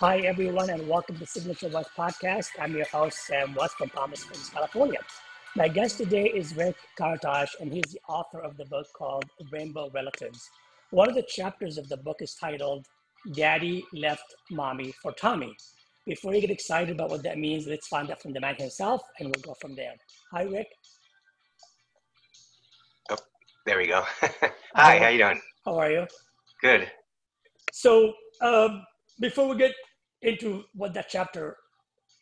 Hi, everyone, and welcome to Signature West Podcast. I'm your host, Sam West from Palm Springs, California. My guest today is Rick Kartosh, and he's the author of the book called Rainbow Relatives. One of the chapters of the book is titled Daddy Left Mommy for Tommy. Before you get excited about what that means, let's find out from the man himself, and we'll go from there. Hi, Rick. Oh, there we go. Hi, how you doing? How are you? Good. So, um, before we get into what that chapter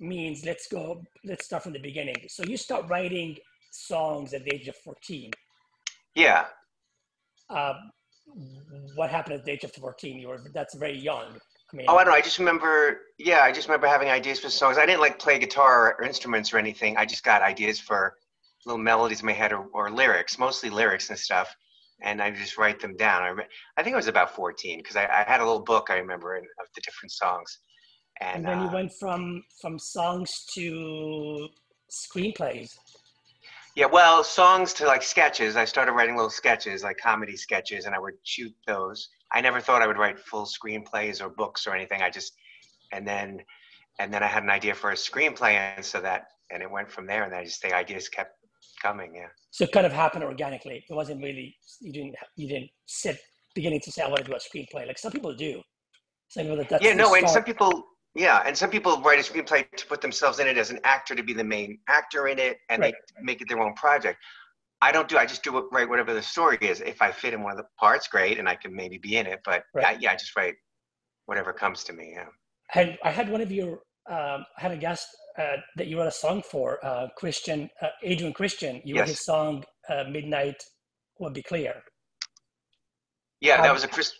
means, let's go. Let's start from the beginning. So, you start writing songs at the age of fourteen. Yeah. Uh, what happened at the age of fourteen? You were that's very young. I mean, oh, I don't know. I just remember. Yeah, I just remember having ideas for songs. I didn't like play guitar or instruments or anything. I just got ideas for little melodies in my head or, or lyrics, mostly lyrics and stuff and I just write them down. I, I think I was about 14 because I, I, had a little book I remember in, of the different songs. And, and then uh, you went from from songs to screenplays. Yeah, well, songs to like sketches. I started writing little sketches, like comedy sketches, and I would shoot those. I never thought I would write full screenplays or books or anything. I just, and then, and then I had an idea for a screenplay, and so that, and it went from there. And I just the ideas kept coming. Yeah. So it kind of happened organically. It wasn't really you didn't you didn't sit beginning to say I want to do a screenplay like some people do. Some people that yeah, no, start. and some people yeah, and some people write a screenplay to put themselves in it as an actor to be the main actor in it, and right. they make it their own project. I don't do. I just do it, write whatever the story is. If I fit in one of the parts, great, and I can maybe be in it. But right. I, yeah, I just write whatever comes to me. Yeah. And I had one of your um, I had a guest uh, that you wrote a song for, uh, Christian, uh, Adrian Christian. You yes. wrote his song uh, "Midnight Will Be Clear." Yeah, how, that was a Chris.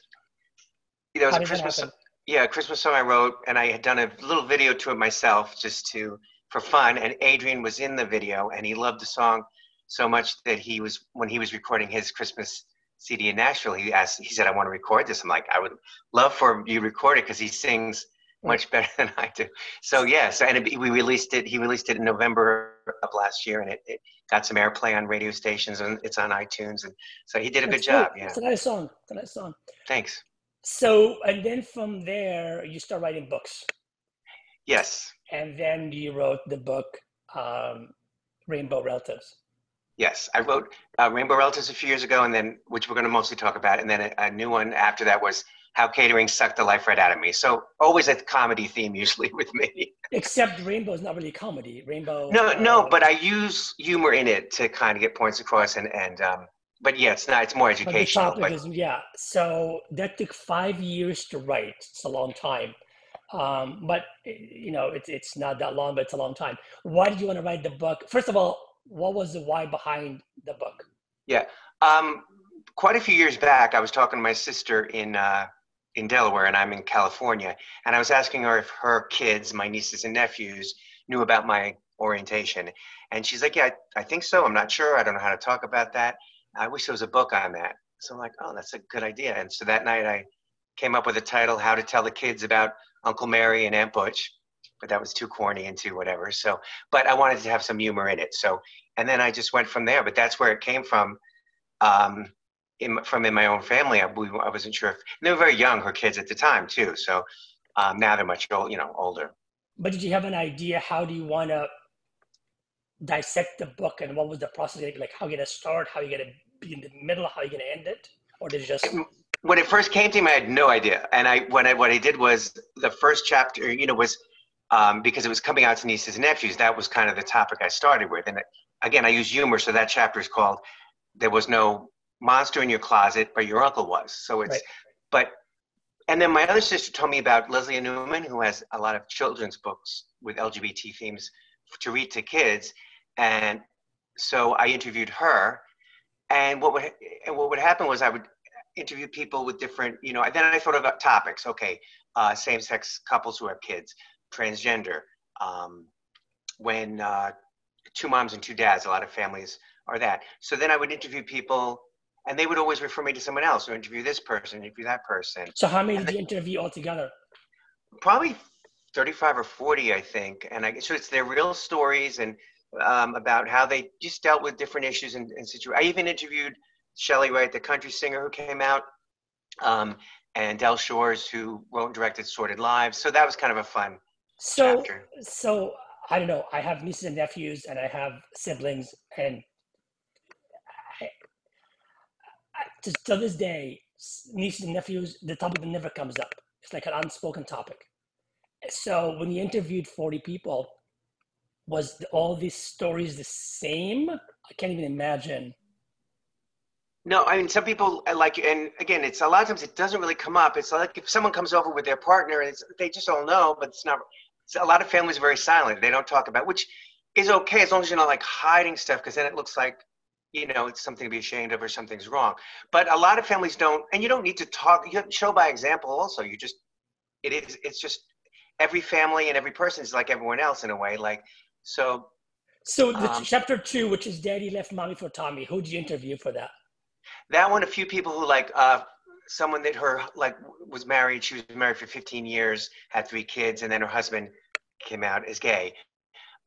That was a Christmas. Yeah, Christmas song I wrote, and I had done a little video to it myself, just to for fun. And Adrian was in the video, and he loved the song so much that he was when he was recording his Christmas CD in Nashville. He asked, he said, "I want to record this." I'm like, "I would love for you to record it because he sings." Mm. much better than I do. So yeah, so and it, we released it. He released it in November of last year, and it, it, got some airplay on radio stations, and it's on iTunes, and so he did a That's good job. Yeah, it's a nice song. It's a nice song. Thanks. So and then from there, you start writing books. Yes. And then you wrote the book um, Rainbow Relatives. Yes, I wrote uh, Rainbow Relatives a few years ago, and then which we're going to mostly talk about, and then a, a new one after that was how catering sucked the life right out of me. So always a comedy theme usually with me. Except Rainbow is not really comedy. Rainbow. No, uh, no, but I use humor in it to kind of get points across, and and um, but yeah, it's not. It's more educational. But the topic but, is yeah. So that took five years to write. It's a long time. Um, but you know, it's it's not that long, but it's a long time. Why did you want to write the book? First of all, what was the why behind the book? Yeah. Um, quite a few years back, I was talking to my sister in uh, in Delaware and I'm in California. And I was asking her if her kids, my nieces and nephews, knew about my orientation. And she's like, Yeah, I, I think so. I'm not sure. I don't know how to talk about that. I wish there was a book on that. So I'm like, Oh, that's a good idea. And so that night I came up with a title, How to Tell the Kids About Uncle Mary and Aunt Butch. But that was too corny and too whatever. So, but I wanted to have some humor in it. So, and then I just went from there. But that's where it came from. Um, in, from in my own family, I, we, I wasn't sure if they were very young, her kids at the time too. So um, now they're much old, you know, older. But did you have an idea? How do you want to dissect the book, and what was the process? Like, how you gonna start? How you gonna be in the middle? How you gonna end it? Or did it just? When it first came to me, I had no idea. And I, when I, what I did was the first chapter, you know, was um, because it was coming out to nieces and nephews. That was kind of the topic I started with. And again, I use humor, so that chapter is called "There Was No monster in your closet, but your uncle was. So it's, right. but, and then my other sister told me about Lesléa Newman, who has a lot of children's books with LGBT themes to read to kids. And so I interviewed her. And what would, and what would happen was I would interview people with different, you know, then I thought about topics. Okay, uh, same-sex couples who have kids, transgender, um, when uh, two moms and two dads, a lot of families are that. So then I would interview people and they would always refer me to someone else or interview this person, interview that person. So how many and did you interview altogether? Probably 35 or 40, I think. And I so it's their real stories and um, about how they just dealt with different issues and, and situations. I even interviewed Chely Wright, the country singer who came out. Um, and Del Shores, who wrote and directed Sordid Lives. So that was kind of a fun So, chapter. so I don't know. I have nieces and nephews, and I have siblings, and I, I, to, to this day, nieces and nephews, the topic never comes up. It's like an unspoken topic. So when you interviewed 40 people, was all these stories the same? I can't even imagine. No, I mean some people uh, like, and again, it's a lot of times it doesn't really come up. It's like if someone comes over with their partner, and they just don't know, but it's not. It's, a lot of families are very silent. They don't talk about, which is okay as long as you're not like hiding stuff, because then it looks like, you know, it's something to be ashamed of or something's wrong. But a lot of families don't, and you don't need to talk. You show by example. Also, you just, it is. It's just every family and every person is like everyone else in a way. Like so, So the Um, chapter two, which is Daddy left mommy for Tommy, who'd you interview for that? that one a few people who like uh someone that her like was married she was married for 15 years had three kids and then her husband came out as gay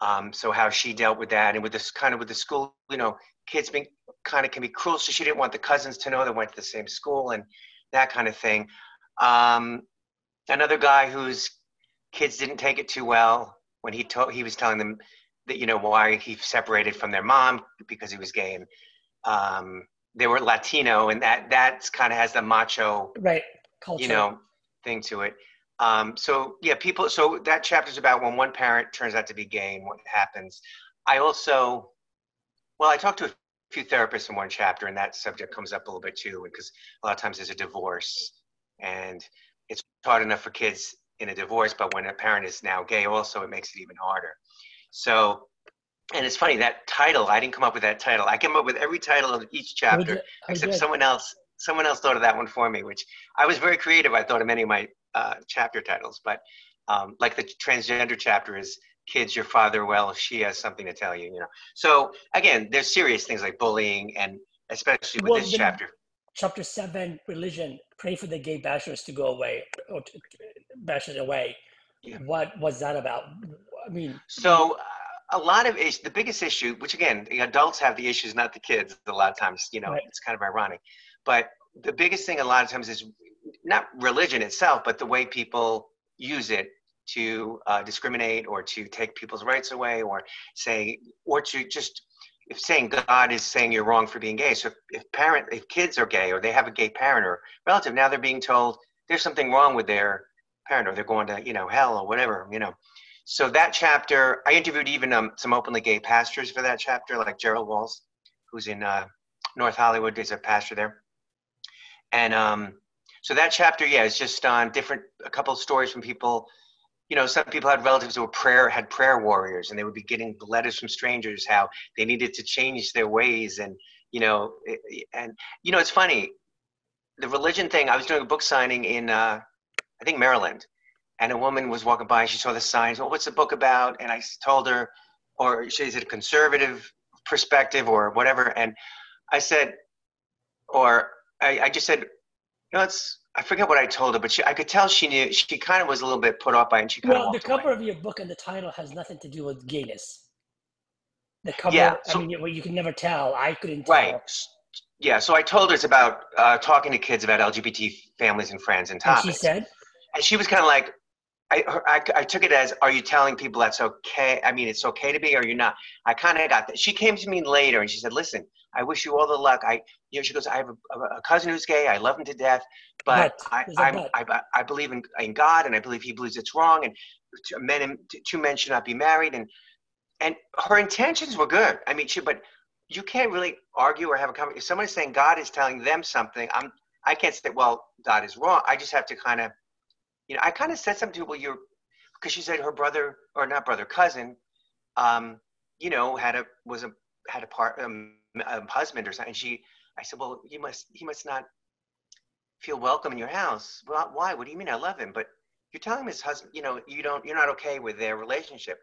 um so how she dealt with that and with this kind of with the school you know kids being kind of can be cruel so she didn't want the cousins to know they went to the same school and that kind of thing um another guy whose kids didn't take it too well when he told he was telling them that you know why he separated from their mom because he was gay and um they were Latino, and that that's kind of has the macho, Right, culture. you know, thing to it. Um, so yeah, people. So that chapter's about when one parent turns out to be gay and what happens. I also, well, I talked to a few therapists in one chapter, and that subject comes up a little bit too, because a lot of times there's a divorce, and it's hard enough for kids in a divorce, but when a parent is now gay, also it makes it even harder. So and it's funny that title i didn't come up with that title i came up with every title of each chapter except did? someone else someone else thought of that one for me which i was very creative i thought of many of my uh, chapter titles but um, like the transgender chapter is kids your father well she has something to tell you you know so again there's serious things like bullying and especially with Well, this then- chapter chapter seven, religion, pray for the gay bashers to go away or to, bashers away. Yeah. What was that about? I mean, So uh, a lot of is the biggest issue, which again, the adults have the issues, not the kids. A lot of times, you know, Right. it's kind of ironic. But the biggest thing a lot of times is not religion itself, but the way people use it to uh, discriminate or to take people's rights away, or say, or to just if saying God is saying you're wrong for being gay. So if, if parent, if kids are gay or they have a gay parent or relative, now they're being told there's something wrong with their parent or they're going to you know hell or whatever you know so that chapter i interviewed even um, some openly gay pastors for that chapter like gerald walls who's in uh, north hollywood is a pastor there and um, so that chapter yeah is just on different a couple of stories from people you know some people had relatives who were prayer had prayer warriors and they would be getting letters from strangers how they needed to change their ways and you know and you know it's funny. The religion thing i was doing a book signing in uh, i think maryland and a woman was walking by she saw the signs well what's the book about? And I told her or she said a conservative perspective or whatever? And i said or i, I just said you know it's i forget what i told her but she, i could tell she knew she kind of was a little bit put off by it and she kind well, of the walked away. cover of your book and the title has nothing to do with gayness. The cover, Yeah, I mean, you, you can never tell. I couldn't tell. right yeah so i told her it's about uh, talking to kids about lgbt families and friends and And topics she said, and she was kind of like I, I, I took it as are you telling people that's okay? I mean it's okay to be or you're not? I kind of got that. She came to me later and she said listen i wish you all the luck. I you know she goes i have a, a cousin who's gay. I love him to death but, But, I, there's a I'm, but. I, I believe in, in god and i believe he believes it's wrong and two men and two men should not be married. And and her intentions were good. I mean she but you can't really argue or have a conversation if somebody's saying god is telling them something i'm i can't say well god is wrong. I just have to kind of you know, I kind of said something to her, well, you're, because she said her brother, or not brother, cousin, um, you know, had a, was a, had a part, um, a husband or something. And she, I said, well, you must, he must not feel welcome in your house. Well, why? What do you mean? I love him. But you're telling him his husband, you know, you don't, you're not okay with their relationship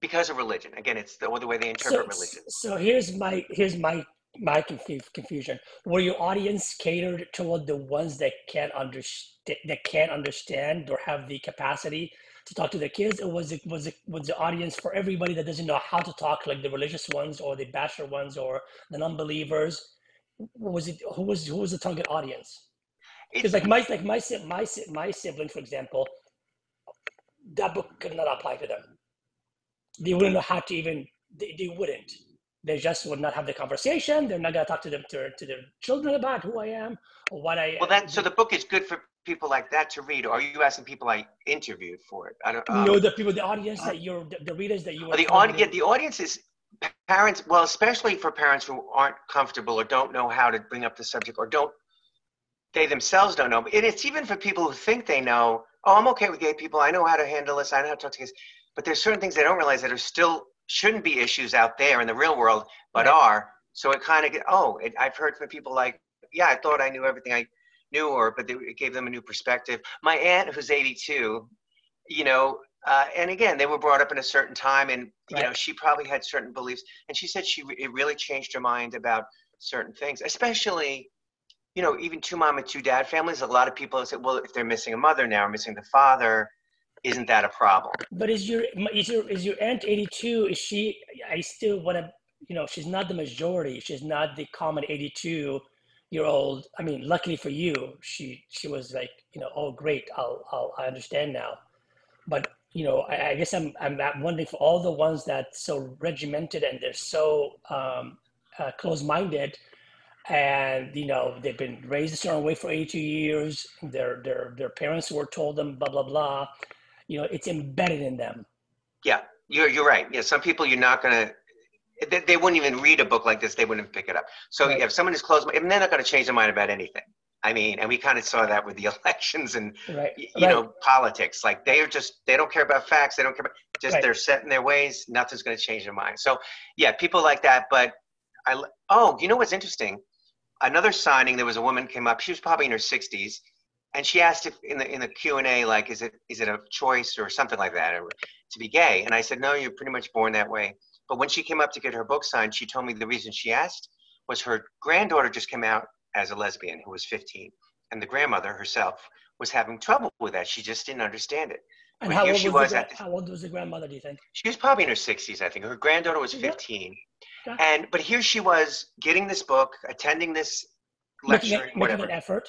because of religion. Again, it's the, or the way they interpret so, religion. so here's my here's my my confu- confusion. Were your audience catered toward the ones that can't understand that can't understand or have the capacity to talk to their kids, or was it was it was the audience for everybody that doesn't know how to talk, like the religious ones or the basher ones or the non-believers? Was it? Who was who was the target audience? Because like my like my my my sibling, for example, that book could not apply to them. They wouldn't know how to even. They, they wouldn't. They just would not have the conversation. They're not gonna talk to them to, to their children about who I am or what I. Well, that so the book is good for people like that to read. Or are you asking people I interviewed for it? I don't um, know. the people, the audience that you're, the, the readers that you. Oh, the audience, yeah, the audience is parents. Well, especially for parents who aren't comfortable or don't know how to bring up the subject or don't they themselves don't know. And it's even for people who think they know, oh, I'm okay with gay people. I know how to handle this. I know how to talk to kids. But there's certain things they don't realize that are still shouldn't be issues out there in the real world, but right. are. So it kind of oh, it, I've heard from people like, yeah, I thought I knew everything I knew, or but they, it gave them a new perspective. My aunt, who's 82, you know, uh, and again, they were brought up in a certain time, and you right. know, she probably had certain beliefs, and she said she it really changed her mind about certain things, especially you know, even two mom and two dad families, a lot of people say, well, if they're missing a mother now or missing the father, isn't that a problem? But is your is your is your aunt eighty two? Is she? I still want to, you know, she's not the majority. She's not the common eighty two year old. I mean, luckily for you, she she was like, you know, oh great, I'll I'll I understand now. But you know, I, I guess I'm I'm wondering for all the ones that so regimented and they're so um, uh, close minded and you know they've been raised a certain way for 82 years their their their parents were told them blah blah blah you know it's embedded in them yeah you're you're right yeah some people you're not going to they, they, wouldn't even read a book like this they wouldn't pick it up so right. if someone is closed and they're not going to change their mind about anything i mean and we kind of saw that with the elections and right. you right. know politics like they are just they don't care about facts they don't care about just they're set in their ways nothing's going to change their mind so yeah people like that but I, oh, you know what's interesting? another signing, there was a woman came up. She was probably in her 60s, and she asked if in the in the Q and A, like, is it is it a choice or something like that, or to be gay? And I said, no, you're pretty much born that way. But when she came up to get her book signed, she told me the reason she asked was her granddaughter just came out as a lesbian who was 15, and the grandmother herself was having trouble with that. She just didn't understand it. And how old, she was, the, how old was the grandmother? Do you think? She was probably in her 60s, I think. Her granddaughter was 15. And but here she was getting this book, attending this lecture, making, whatever, making an effort,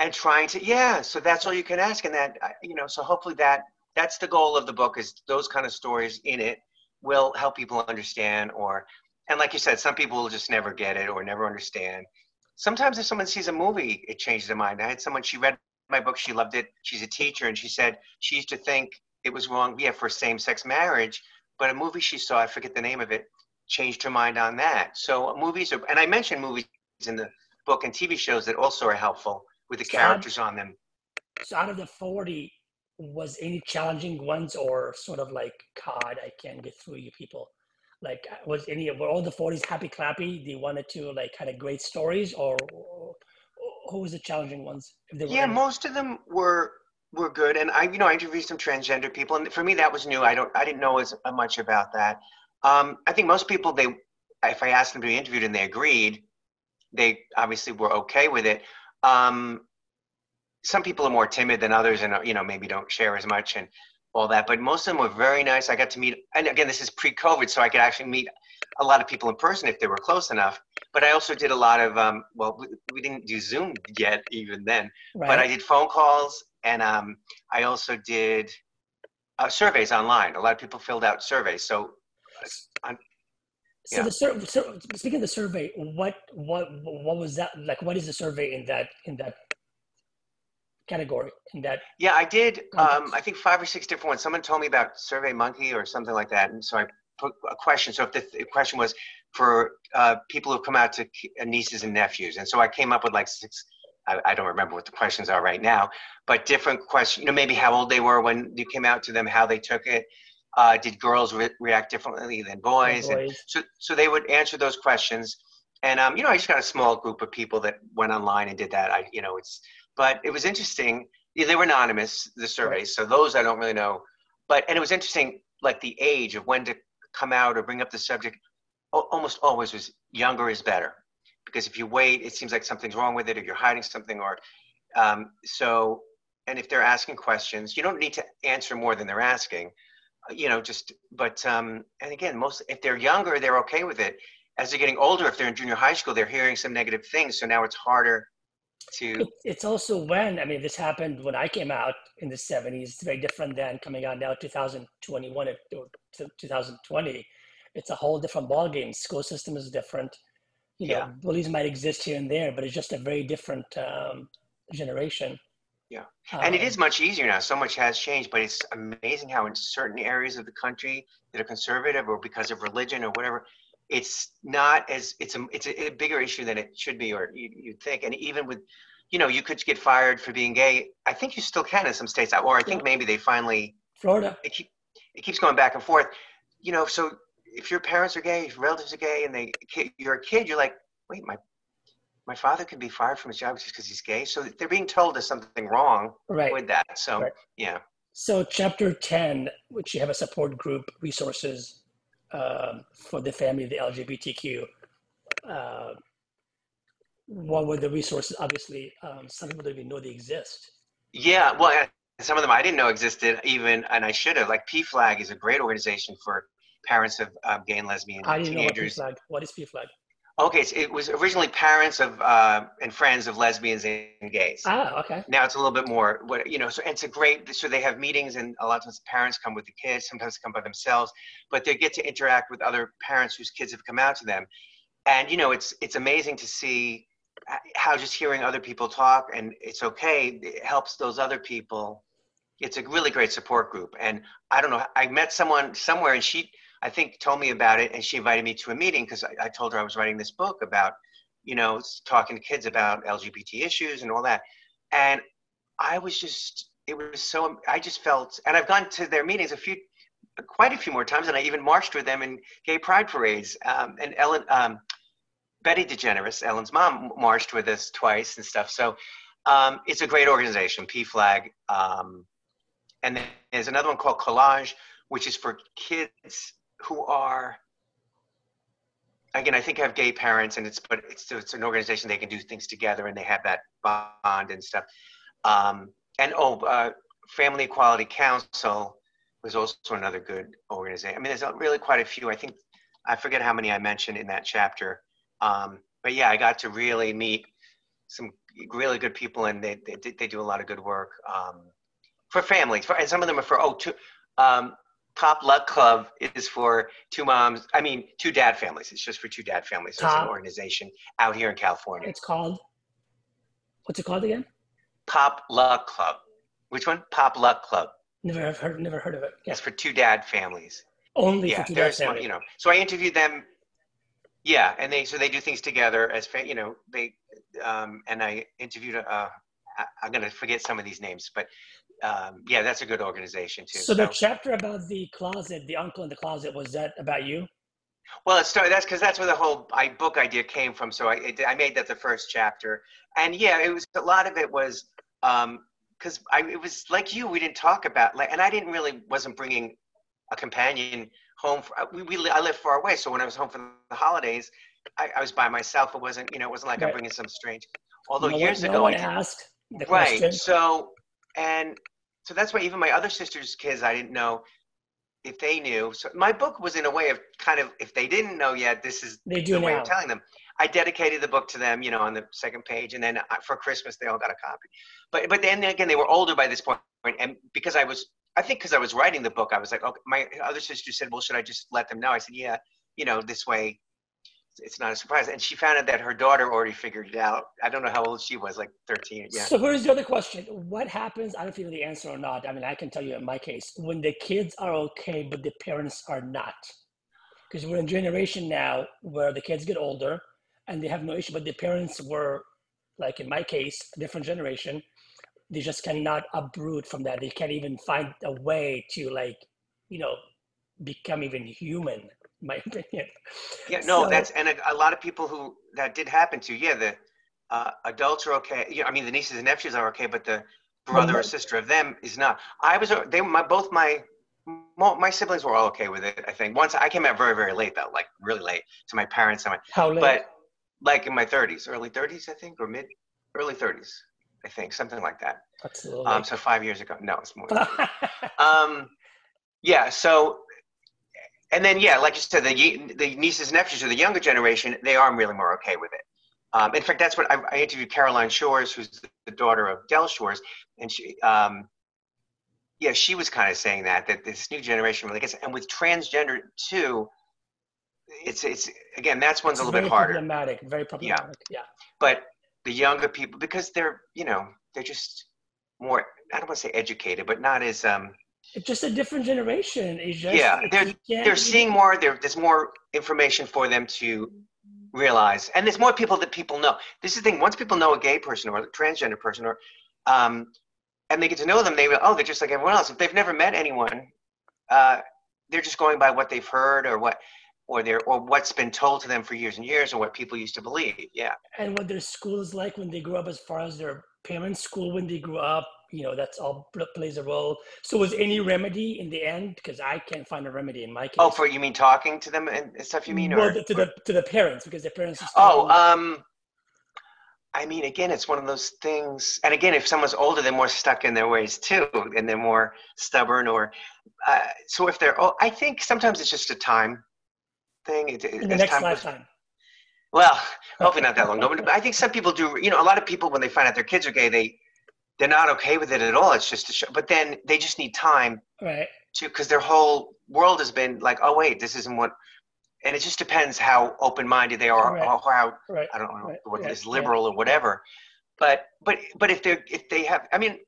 and trying to yeah. So that's all you can ask, and that uh, you know. So hopefully that that's the goal of the book is those kind of stories in it will help people understand or and like you said some people will just never get it or never understand sometimes if someone sees a movie it changes their mind i had someone she read my book she loved it she's a teacher and she said she used to think it was wrong yeah for same-sex marriage but a movie she saw i forget the name of it changed her mind on that. So movies are, and I mentioned movies in the book and TV shows that also are helpful with the so characters on them. So out of the 40, was any challenging ones or sort of like, God, I can't get through you people? Like, was any, were all the 40s happy clappy? They wanted to like kind of great stories or, or who was the challenging ones? yeah, any? most of them were were good and i you know i interviewed some transgender people and for me that was new i don't i didn't know as much about that um, I think most people, they, if I asked them to be interviewed and they agreed, they obviously were okay with it. Um, some people are more timid than others, and you know maybe don't share as much and all that. But most of them were very nice. I got to meet, and again, this is pre-COVID, so I could actually meet a lot of people in person if they were close enough. But I also did a lot of, um, well, we, we, didn't do Zoom yet even then, right. but I did phone calls, and um, I also did uh, surveys online. A lot of people filled out surveys, so so yeah. the sur- so speaking of the survey, what what what was that like? What is the survey in that in that category in that? Yeah, I did. Um, I think five or six different ones. Someone told me about Survey Monkey or something like that, and so I put a question. So if the, the question was for uh, people who come out to nieces and nephews, and so I came up with like six. I, I don't remember what the questions are right now, but different questions. You know, maybe how old they were when you came out to them, how they took it uh, did girls re- react differently than boys? boys. And so, so they would answer those questions. And, um, you know, I just got a small group of people that went online and did that. I, you know, it's, but it was interesting. Yeah, they were anonymous, the surveys. Right. So those I don't really know. But, and it was interesting, like the age of when to come out or bring up the subject almost always was younger is better. Because if you wait, it seems like something's wrong with it or you're hiding something or, um, so, and if they're asking questions, you don't need to answer more than they're asking you know, just, but, um, and again, most, if they're younger, they're okay with it. As they're getting older, if they're in junior high school, they're hearing some negative things. So now it's harder to it's also when i mean this happened when i came out in the 70s it's very different than coming out now 2021 or 2020 it's a whole different ballgame school system is different you know yeah. bullies might exist here and there but it's just a very different um, generation yeah. And it is um, much easier now. So much has changed but it's amazing how in certain areas of the country that are conservative or because of religion or whatever it's not as it's a it's a, bigger issue than it should be or you, you'd think. And even with you know you could get fired for being gay. I think you still can in some states or i think maybe they finally florida. it, keep, it keeps going back and forth. You know so if your parents are gay if your relatives are gay and they you're a kid you're like wait my my father could be fired from his job just because he's gay so they're being told there's something wrong right. with that so right. yeah so chapter 10 which you have a support group resources um, for the family of the LGBTQ. Uh, what were the resources? Obviously, um, some people don't even know they exist. Yeah, well, some of them I didn't know existed even, and I should have. Like PFLAG is a great organization for parents of um, gay and lesbian I didn't teenagers. Know what, PFLAG. what is PFLAG? Okay, so it was originally parents of uh, and friends of lesbians and gays. Ah, okay. Now it's a little bit more, what you know. So it's a great. So they have meetings, and a lot of times parents come with the kids. Sometimes they come by themselves, but they get to interact with other parents whose kids have come out to them. And you know, it's it's amazing to see how just hearing other people talk and it's okay it helps those other people. It's a really great support group. And I don't know. I met someone somewhere, and she I think told me about it and she invited me to a meeting because I, I, told her I was writing this book about, you know, talking to kids about LGBT issues and all that. And I was just, it was so, I just felt, and I've gone to their meetings a few, quite a few more times, and I even marched with them in gay pride parades. Um, and Ellen, um, Betty DeGeneres, Ellen's mom, marched with us twice and stuff. So um, it's a great organization, PFLAG. Um, and there's another one called COLAGE, which is for kids who are again i think have gay parents and it's but it's it's an organization they can do things together and they have that bond and stuff. Um, and oh uh, family equality council was also another good organization. I mean there's really quite a few. I think i forget how many i mentioned in that chapter. Um, but yeah i got to really meet some really good people and they they, they do a lot of good work um, for families. For, and some of them are for oh two, um, Pop Luck Club is for two moms, I mean, two dad families. It's just for two dad families. It's an organization out here in California. It's called, what's it called again? Pop Luck Club. Which one? Pop Luck Club. Never heard, never heard of it. Yeah. It's for two dad families. Only yeah, for two dad families. You know, so I interviewed them. Yeah, and they so they do things together as you know they, um, and I interviewed. Uh, I'm gonna forget some of these names, but um, yeah, that's a good organization too. So, so, the chapter about the closet, the uncle in the closet, was that about you? Well, it started. That's because that's where the whole I, book idea came from. So I, it, I made that the first chapter, and yeah, it was a lot of it was because um, I it was like you. We didn't talk about like, and I didn't really wasn't bringing a companion home. For, we, we I live far away, so when I was home for the holidays, I, I was by myself. It wasn't you know it wasn't like right. I'm bringing some strange. Although no years one, ago, no one I asked. Right. Question. So and so that's why even my other sister's kids, I didn't know if they knew. So my book was in a way of kind of if they didn't know yet, this is they do the way now. of telling them. I dedicated the book to them, you know, on the second page, and then uh, for Christmas they all got a copy. But but then again, they were older by this point, and because I was, I think because I was writing the book, I was like, okay. My other sister said, well, should I just let them know? I said, yeah, you know, this way it's not a surprise. And she found out that her daughter already figured it out. I don't know how old she was, like 13. Yeah. So here's the other question. What happens? I don't know if you know the answer or not. I mean, I can tell you in my case, when the kids are okay, but the parents are not. Because we're in a generation now where the kids get older and they have no issue, but the parents were, like in my case, a different generation. They just cannot uproot from that. They can't even find a way to like, you know, become even human my opinion. Yeah, no, so, that's and a, a, lot of people who that did happen to. Yeah, the uh, adults are okay. Yeah, I mean the nieces and nephews are okay, but the brother or sister of them is not. I was they my both my my siblings were all okay with it. I think once I came out very very late though, like really late to my parents and my. How late? But like in my 30s, early 30s, I think, or mid early 30s, I think, something like that. That's. Um, so five years ago. No, it's more. um, yeah. So and then yeah, like you said, the the nieces and nephews or the younger generation, they are really more okay with it. Um, in fact, that's what I, I, interviewed Caroline Shores, who's the daughter of Del Shores, and she, um, yeah, she was kind of saying that that this new generation really gets, and with transgender too, it's it's again that's one's it's a little bit harder. Problematic, very problematic. Yeah. yeah. But the younger people, because they're you know they're just more I don't want to say educated, but not as um. It's just a different generation. It's just, yeah, they're they're seeing more. There's more information for them to realize, and there's more people that people know. This is the thing. Once people know a gay person or a transgender person, or um, and they get to know them, they go, oh, they're just like everyone else. If they've never met anyone, uh, they're just going by what they've heard or what or their or what's been told to them for years and years or what people used to believe yeah and what their school is like when they grew up as far as their parents school when they grew up you know that's all plays a role so was any remedy in the end because i can't find a remedy in my case oh for you mean talking to them and stuff you mean well, or to the to the parents because the parents oh um I mean, again, it's one of those things. And again, if someone's older, they're more stuck in their ways too, and they're more stubborn. Or uh, so if they're, oh, I think sometimes it's just a time thing. It, in the next lifetime. well, hopefully not that long. No, but I think some people do. You know, a lot of people when they find out their kids are gay, they they're not okay with it at all. It's just a show. But then they just need time, right? To because their whole world has been like, oh wait, this isn't what. And it just depends how open-minded they are, right. or how right. I don't know right. what right. is liberal or whatever. But but but if they if they have, I mean,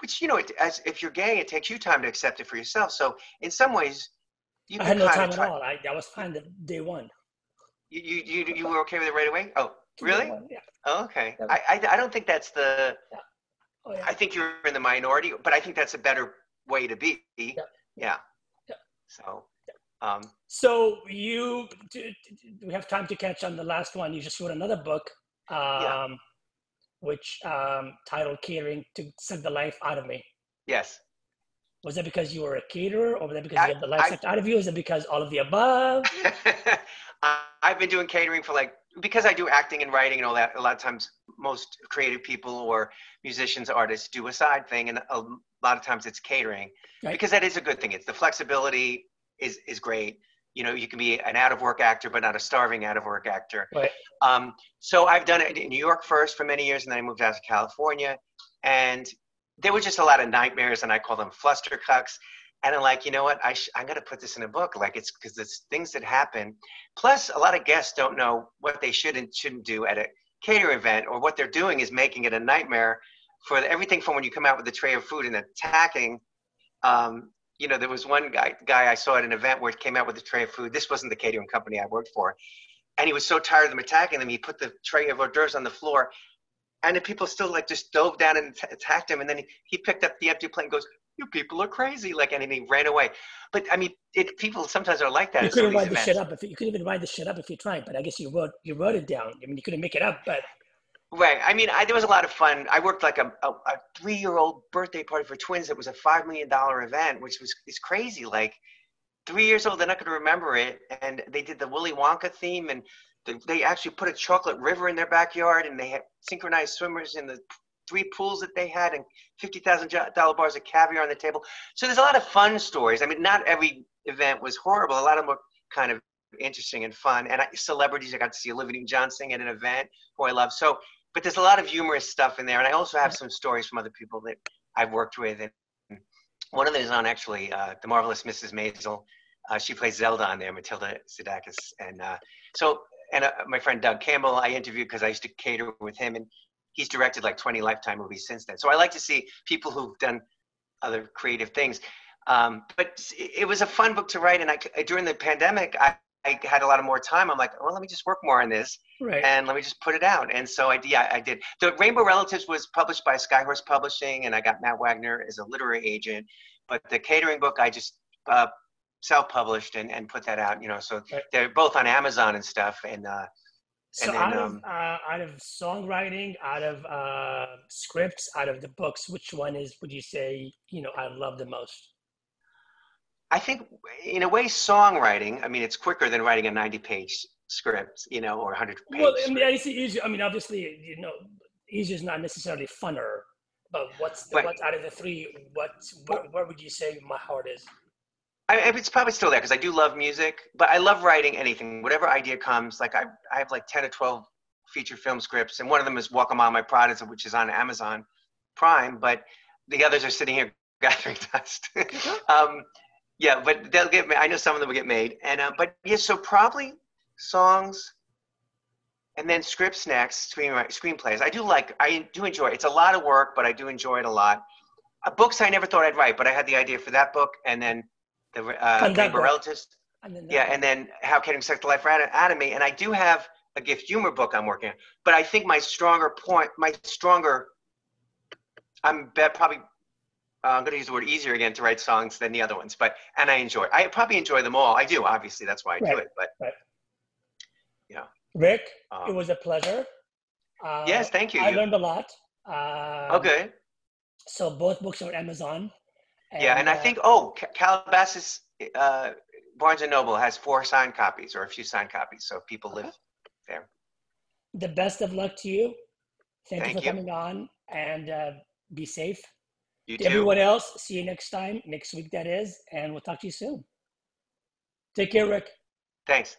which you know, it, as if you're gay, it takes you time to accept it for yourself. So in some ways, you I had no time at all. I, I was fine the day one. You, you, you, you were okay with it right away? Oh, really? One, yeah. Oh, okay. I, I, I don't think that's the, yeah. Oh, yeah. I think you're in the minority, but I think that's a better way to be. Yeah. yeah. yeah. So, um, so you, do, do we have time to catch on the last one? You just wrote another book, um, which um, titled Catering to Suck the Life Out of Me. Yes. Was that because you were a caterer, or was that because I, you had the life sucked out of you? Is it because all of the above? I've been doing catering for like because I do acting and writing and all that. A lot of times, most creative people or musicians, artists do a side thing, and a lot of times it's catering right. because that is a good thing. It's the flexibility is is great. You know, you can be an out of work actor, but not a starving out of work actor. Right. Um, so I've done it in New York first for many years, and then I moved out to California. And there were just a lot of nightmares, and I call them flustercucks. And I'm like, you know what? I sh- I'm gonna put this in a book. Like it's because it's things that happen. Plus, a lot of guests don't know what they should and shouldn't do at a catering event, or what they're doing is making it a nightmare for everything from when you come out with a tray of food and attacking. Um, you know, there was one guy guy I saw at an event where he came out with a tray of food. This wasn't the catering company I worked for, and he was so tired of them attacking them, he put the tray of hors d'oeuvres on the floor and the people still like just dove down and t- attacked him. And then he, he picked up the empty plate and goes you people are crazy like and he ran away. But i mean it, people sometimes are like that. You couldn't write the shit up if you, couldn't even write the shit up if you tried but i guess you wrote you wrote it down. I mean you couldn't make it up but right. I mean I, there was a lot of fun. I worked like a, a, a three-year-old birthday party for twins it was a five million dollar event which was is crazy. Like three years old they're not going to remember it and they did the willy wonka theme and they actually put a chocolate river in their backyard and they had synchronized swimmers in the three pools that they had and $50,000 bars of caviar on the table. So there's a lot of fun stories. I mean, not every event was horrible. A lot of them were kind of interesting and fun. And I, celebrities, I got to see Olivia sing at an event who I love. So, but there's a lot of humorous stuff in there. And I also have some stories from other people that I've worked with. And one of them is on actually uh, The Marvelous Mrs. Maisel. Uh, she plays Zelda on there, Matilda Szydagis. And uh, so and uh, my friend Doug Campbell, I interviewed because I used to cater with him, and he's directed like 20 Lifetime movies since then. So I like to see people who've done other creative things. Um, but it was a fun book to write, and I during the pandemic, I, I had a lot of more time. I'm like, well, let me just work more on this, right. and let me just put it out. And so I, yeah, I did. The Rainbow Relatives was published by Skyhorse Publishing, and I got Matt Wagner as a literary agent. But the catering book, I just uh, self-published and, and put that out you know so right. they're both on amazon and stuff and uh so and then, out of um, uh, out of songwriting out of uh scripts out of the books which one is would you say you know i love the most i think in a way songwriting i mean it's quicker than writing a 90 page script you know or 100 page well I mean, it's easy. I mean obviously you know easier is not necessarily funner but what's the, what's out of the three what where, where would you say my heart is I, it's probably still there because I do love music, but I love writing anything. Whatever idea comes, like I, I have like 10 or 12 feature film scripts, and one of them is Walk Among My Pradas, which is on Amazon Prime. But the others are sitting here gathering dust. um, yeah, but they'll get. I know some of them will get made, and uh, but yeah, so probably songs, and then scripts next. Screen screenplays. I do like. I do enjoy. It. It's a lot of work, but I do enjoy it a lot. Uh, books I never thought I'd write, but I had the idea for that book, and then the uh, Relatives. And then yeah, and then How Can You Suck the Life Out of Me, and I do have a gift humor book I'm working on. But I think my stronger point, my stronger, I'm bet probably uh, I'm going to use the word easier again to write songs than the other ones, but and I enjoy. I probably enjoy them all. I do, obviously, that's why I right. do it. But right. yeah, Rick, um, it was a pleasure. Uh, yes, thank you. I learned a lot. Um, okay. So both books are on Amazon. And, yeah, and I uh, think oh, Calabasas uh, Barnes and Noble has four signed copies or a few signed copies, so people live there. The best of luck to you. Thank, Thank you for you. coming on, and uh, be safe. You too. Everyone else, see you next time, next week that is, and we'll talk to you soon. Take care, Rick. Thanks.